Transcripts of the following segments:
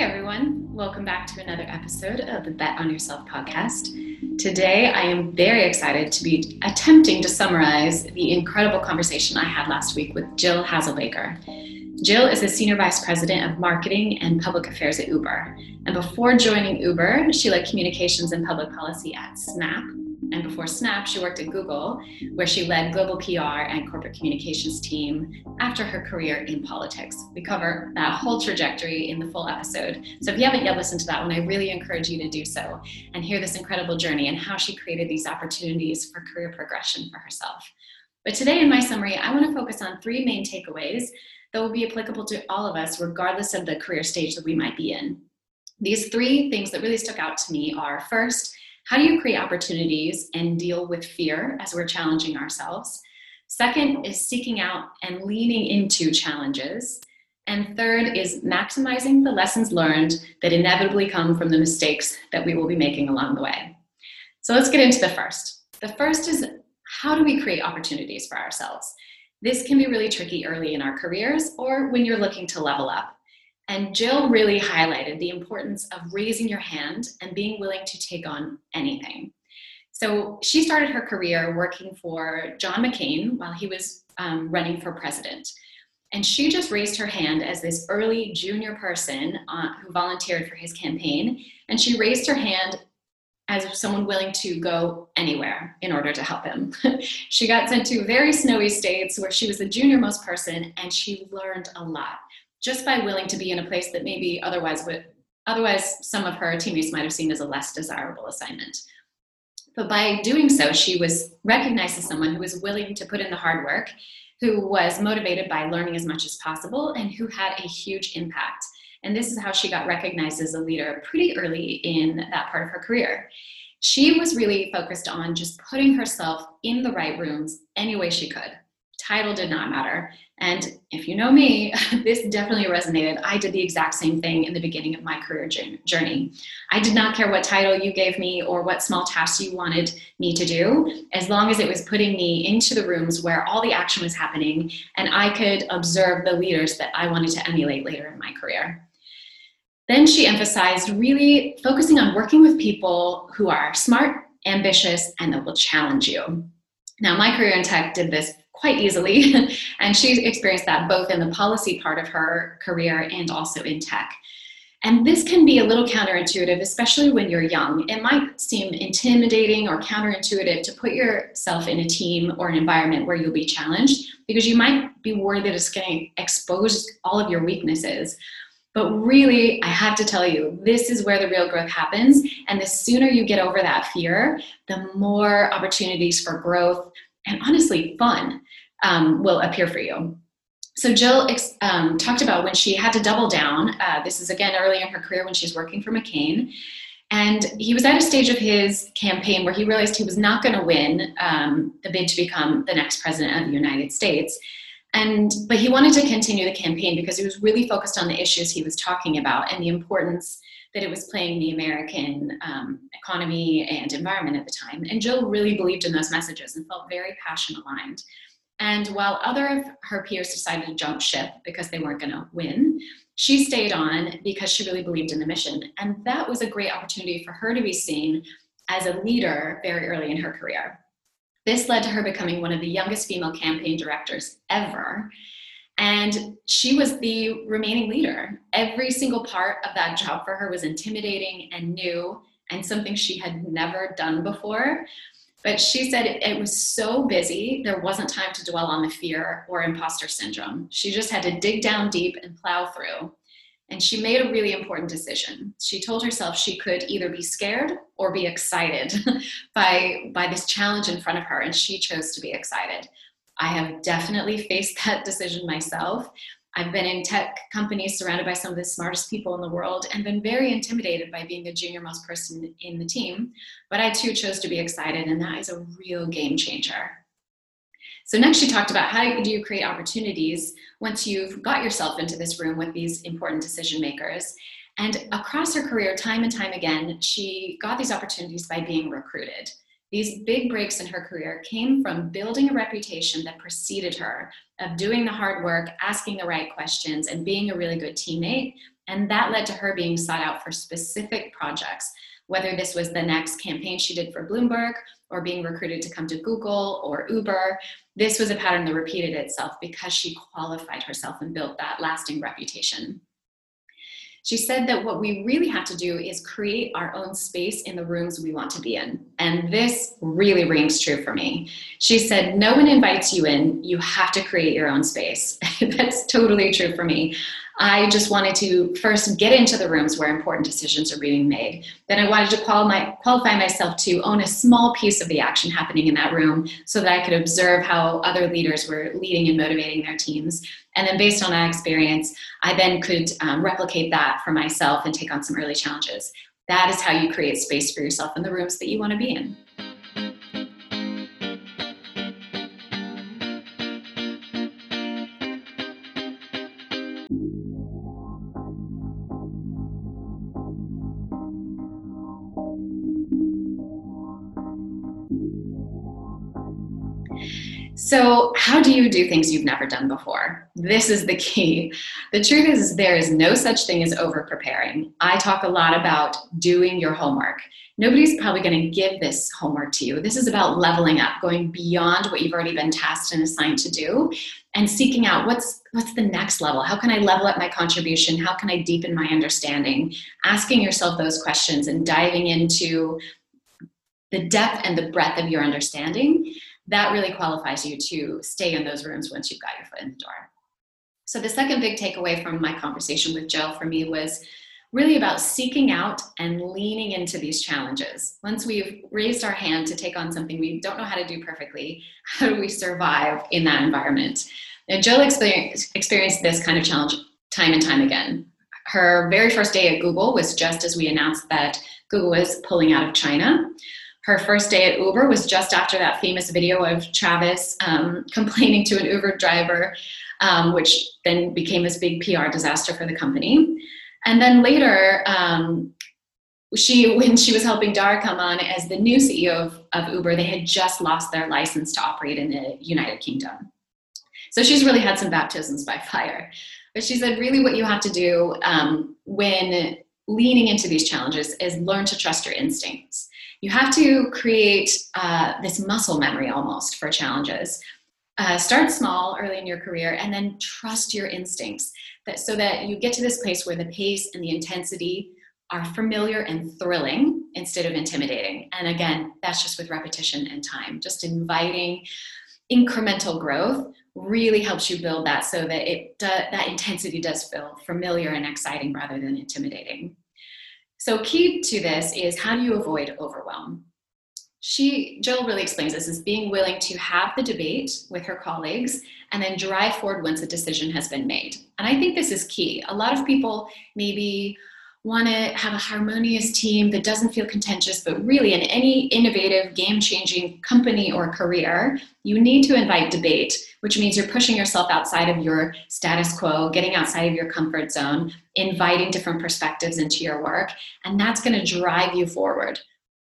Hey everyone, welcome back to another episode of the Bet on Yourself podcast. Today I am very excited to be attempting to summarize the incredible conversation I had last week with Jill Hazelbaker. Jill is the Senior Vice President of Marketing and Public Affairs at Uber. And before joining Uber, she led communications and public policy at Snap, and before Snap, she worked at Google, where she led global PR and corporate communications team after her career in politics. We cover that whole trajectory in the full episode. So if you haven't yet listened to that one, I really encourage you to do so and hear this incredible journey and how she created these opportunities for career progression for herself. But today in my summary, I want to focus on three main takeaways that will be applicable to all of us, regardless of the career stage that we might be in. These three things that really stuck out to me are first, how do you create opportunities and deal with fear as we're challenging ourselves? Second is seeking out and leaning into challenges. And third is maximizing the lessons learned that inevitably come from the mistakes that we will be making along the way. So let's get into the first. The first is how do we create opportunities for ourselves? This can be really tricky early in our careers or when you're looking to level up. And Jill really highlighted the importance of raising your hand and being willing to take on anything. So she started her career working for John McCain while he was um, running for president. And she just raised her hand as this early junior person uh, who volunteered for his campaign. And she raised her hand as someone willing to go anywhere in order to help him. she got sent to very snowy states where she was the junior most person and she learned a lot just by willing to be in a place that maybe otherwise would otherwise some of her teammates might have seen as a less desirable assignment. But by doing so, she was recognized as someone who was willing to put in the hard work, who was motivated by learning as much as possible, and who had a huge impact. And this is how she got recognized as a leader pretty early in that part of her career. She was really focused on just putting herself in the right rooms any way she could. Title did not matter. And if you know me, this definitely resonated. I did the exact same thing in the beginning of my career journey. I did not care what title you gave me or what small tasks you wanted me to do, as long as it was putting me into the rooms where all the action was happening and I could observe the leaders that I wanted to emulate later in my career. Then she emphasized really focusing on working with people who are smart, ambitious, and that will challenge you. Now, my career in tech did this quite easily. and she experienced that both in the policy part of her career and also in tech. And this can be a little counterintuitive, especially when you're young. It might seem intimidating or counterintuitive to put yourself in a team or an environment where you'll be challenged because you might be worried that it's going to expose all of your weaknesses. But really, I have to tell you, this is where the real growth happens. And the sooner you get over that fear, the more opportunities for growth and honestly fun um, will appear for you. So Jill um, talked about when she had to double down. Uh, this is again early in her career when she's working for McCain. And he was at a stage of his campaign where he realized he was not going to win um, the bid to become the next president of the United States. And but he wanted to continue the campaign because he was really focused on the issues he was talking about and the importance that it was playing the American um, economy and environment at the time. And Jill really believed in those messages and felt very passion aligned. And while other of her peers decided to jump ship because they weren't going to win, she stayed on because she really believed in the mission. And that was a great opportunity for her to be seen as a leader very early in her career. This led to her becoming one of the youngest female campaign directors ever. And she was the remaining leader. Every single part of that job for her was intimidating and new and something she had never done before. But she said it, was so busy, there wasn't time to dwell on the fear or imposter syndrome. She just had to dig down deep and plow through. And she made a really important decision. She told herself she could either be scared or be excited by, by this challenge in front of her, and she chose to be excited. I have definitely faced that decision myself. I've been in tech companies surrounded by some of the smartest people in the world and been very intimidated by being the junior most person in the team. But I too chose to be excited, and that is a real game changer. So, next, she talked about how do you create opportunities once you've got yourself into this room with these important decision makers. And across her career, time and time again, she got these opportunities by being recruited. These big breaks in her career came from building a reputation that preceded her, of doing the hard work, asking the right questions, and being a really good teammate. And that led to her being sought out for specific projects, whether this was the next campaign she did for Bloomberg or being recruited to come to Google or Uber. This was a pattern that repeated itself because she qualified herself and built that lasting reputation. She said that what we really have to do is create our own space in the rooms we want to be in. And this really rings true for me. She said, No one invites you in, you have to create your own space. That's totally true for me. I just wanted to first get into the rooms where important decisions are being made. Then I wanted to qualify, myself to own a small piece of the action happening in that room so that I could observe how other leaders were leading and motivating their teams. And then, based on that experience, I then could um, replicate that for myself and take on some early challenges. That is how you create space for yourself in the rooms that you want to be in. So, how do you do things you've never done before? This is the key. The truth is, there is no such thing as over preparing. I talk a lot about doing your homework. Nobody's probably going to give this homework to you. This is about leveling up, going beyond what you've already been tasked and assigned to do, and seeking out what's what's the next level. How can I level up my contribution? How can I deepen my understanding? Asking yourself those questions and diving into the depth and the breadth of your understanding that really qualifies you to stay in those rooms once you've got your foot in the door. So, the second big takeaway from my conversation with Jill for me was really about seeking out and leaning into these challenges. Once we've raised our hand to take on something we don't know how to do perfectly, how do we survive in that environment? Jill experienced, experienced this kind of challenge time and time again. Her very first day at Google was just as we announced that Google was pulling out of China her first day at Uber was just after that famous video of Travis um, complaining to an Uber driver, um, which then became this big PR disaster for the company. And then later, um, she when she was helping Dara come on as the new CEO of, of Uber, they had just lost their license to operate in the United Kingdom. So she's really had some baptisms by fire. But she said, really, what you have to do um, when leaning into these challenges is learn to trust your instincts you have to create uh, this muscle memory almost for challenges. Uh, start small early in your career and then trust your instincts that, so that you get to this place where the pace and the intensity are familiar and thrilling instead of intimidating. And again, that's just with repetition and time. Just inviting incremental growth really helps you build that so that it that intensity does feel familiar and exciting rather than intimidating. So, key to this is how do you avoid overwhelm? She, Jill really explains this as being willing to have the debate with her colleagues and then drive forward once a decision has been made. And I think this is key. A lot of people maybe want to have a harmonious team that doesn't feel contentious, but really, in any innovative, game changing company or career, you need to invite debate, which means you're pushing yourself outside of your status quo, getting outside of your comfort zone, inviting different perspectives into your work, and that's going to drive you forward.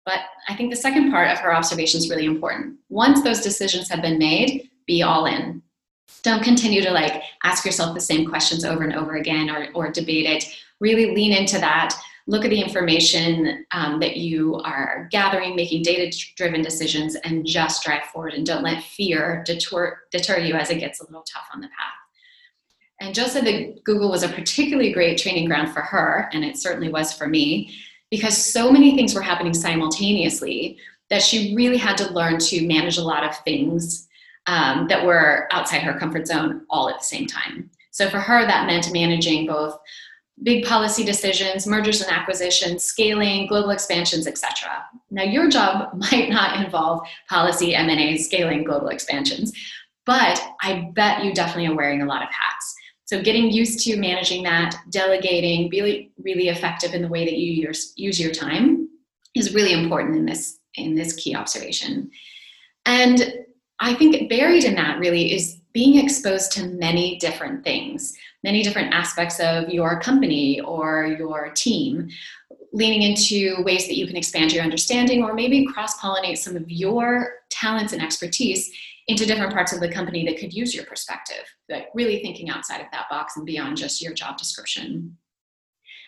But I think the second part of her observation is really important. Once those decisions have been made, be all in. Don't continue to like ask yourself the same questions over and over again or, or debate it really lean into that look at the information um, that you are gathering, making data driven decisions, and just drive forward and don't let fear deter, deter you as it gets a little tough on the path. And Jill said that Google was a particularly great training ground for her, and it certainly was for me, because so many things were happening simultaneously that she really had to learn to manage a lot of things um, that were outside her comfort zone all at the same time. So for her, that meant managing both big policy decisions, mergers and acquisitions, scaling, global expansions, etc. Now, your job might not involve policy, M&A, scaling, global expansions, but I bet you definitely are wearing a lot of hats. So getting used to managing that, delegating, really, really effective in the way that you use, your time is really important in this in this key observation. And I think buried in that really is being exposed to many different things, many different aspects of your company or your team. leaning into ways that you can expand your understanding or maybe cross pollinate some of your talents and expertise into different parts of the company that could use your perspective, like really thinking outside of that box and beyond just your job description.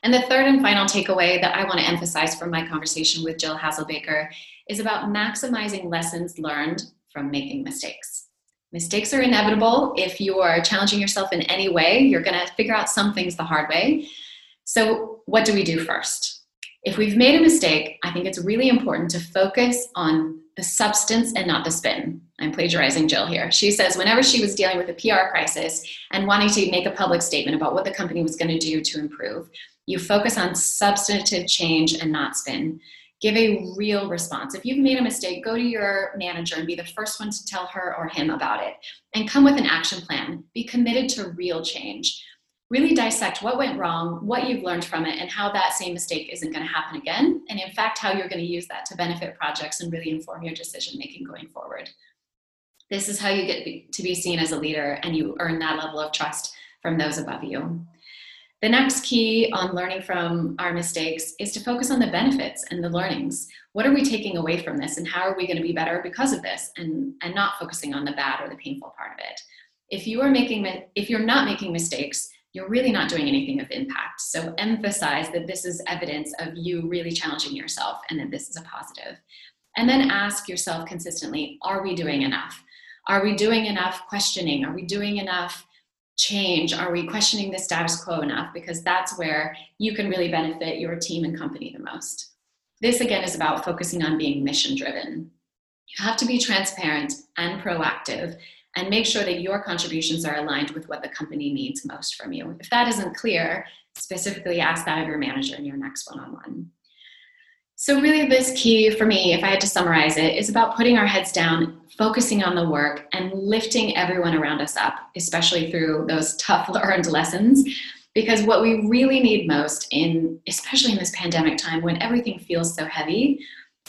And the third and final takeaway that I want to emphasize from my conversation with Jill Hazelbaker is about maximizing lessons learned from making mistakes. Mistakes are inevitable. If you are challenging yourself in any way, you're going to figure out some things the hard way. So, what do we do first? If we've made a mistake, I think it's really important to focus on the substance and not the spin. I'm plagiarizing Jill here. She says whenever she was dealing with a PR crisis and wanting to make a public statement about what the company was going to do to improve, you focus on substantive change and not spin give a real response. If you've made a mistake, go to your manager and be the first one to tell her or him about it and come with an action plan. Be committed to real change. Really dissect what went wrong, what you've learned from it, and how that same mistake isn't going to happen again. And in fact, how you're going to use that to benefit projects and really inform your decision making going forward. This is how you get to be seen as a leader and you earn that level of trust from those above you. The next key on learning from our mistakes is to focus on the benefits and the learnings. What are we taking away from this and how are we going to be better because of this and, and not focusing on the bad or the painful part of it. If you are making if you're not making mistakes, you're really not doing anything of impact. So emphasize that this is evidence of you really challenging yourself and that this is a positive. And then ask yourself consistently, are we doing enough? Are we doing enough questioning? Are we doing enough change? Are we questioning the status quo enough? Because that's where you can really benefit your team and company the most. This again is about focusing on being mission driven. You have to be transparent and proactive and make sure that your contributions are aligned with what the company needs most from you. If that isn't clear, specifically ask that of your manager in your next one on one. So, really, this key for me, if I had to summarize it, is about putting our heads down, focusing on the work, and lifting everyone around us up, especially through those tough learned lessons. Because what we really need most, in especially in this pandemic time when everything feels so heavy,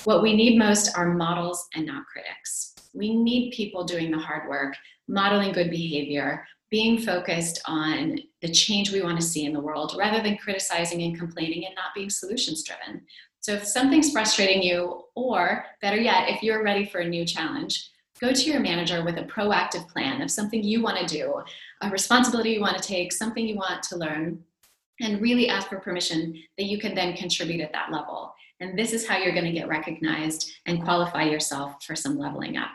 what we need most are models and not critics. We need people doing the hard work, modeling good behavior, being focused on the change we want to see in the world rather than criticizing and complaining and not being solutions driven. So if something's frustrating you, or better yet, if you're ready for a new challenge, go to your manager with a proactive plan of something you want to do, a responsibility you want to take, something you want to learn, and really ask for permission that you can then contribute at that level. And this is how you're going to get recognized and qualify yourself for some leveling up.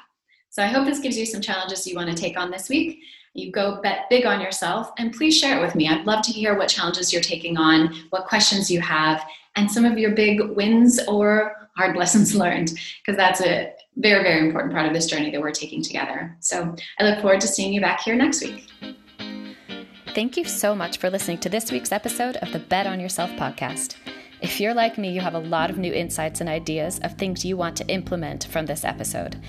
So I hope this gives you some challenges you want to take on this week. You go bet big on yourself and please share it with me. I'd love to hear what challenges you're taking on, what questions you have, and some of your big wins or hard lessons learned, because that's a very, very important part of this journey that we're taking together. So I look forward to seeing you back here next week. Thank you so much for listening to this week's episode of the Bet on Yourself podcast. If you're like me, you have a lot of new insights and ideas of things you want to implement from this episode.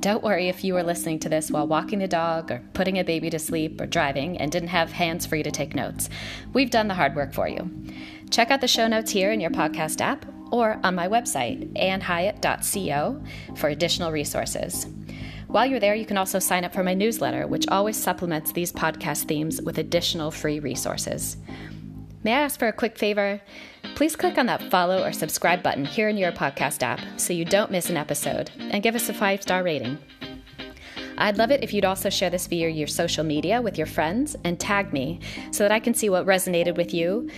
Don't worry if you were listening to this while walking the dog or putting a baby to sleep or driving and didn't have hands free to take notes. We've done the hard work for you. Check out the show notes here in your podcast app or on my website, annhiatt.co, for additional resources. While you're there, you can also sign up for my newsletter, which always supplements these podcast themes with additional free resources. May I ask for a quick favor? Please click on that follow or subscribe button here in your podcast app so you don't miss an episode, and give us a five star rating. I'd love it if you'd also share this via your social media with your friends and tag me so that I can see what resonated with you,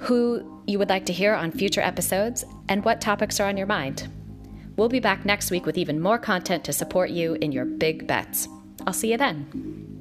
who you would like to hear on future episodes, and what topics are on your mind. We'll be back next week with even more content to support you in your big bets. I'll see you then.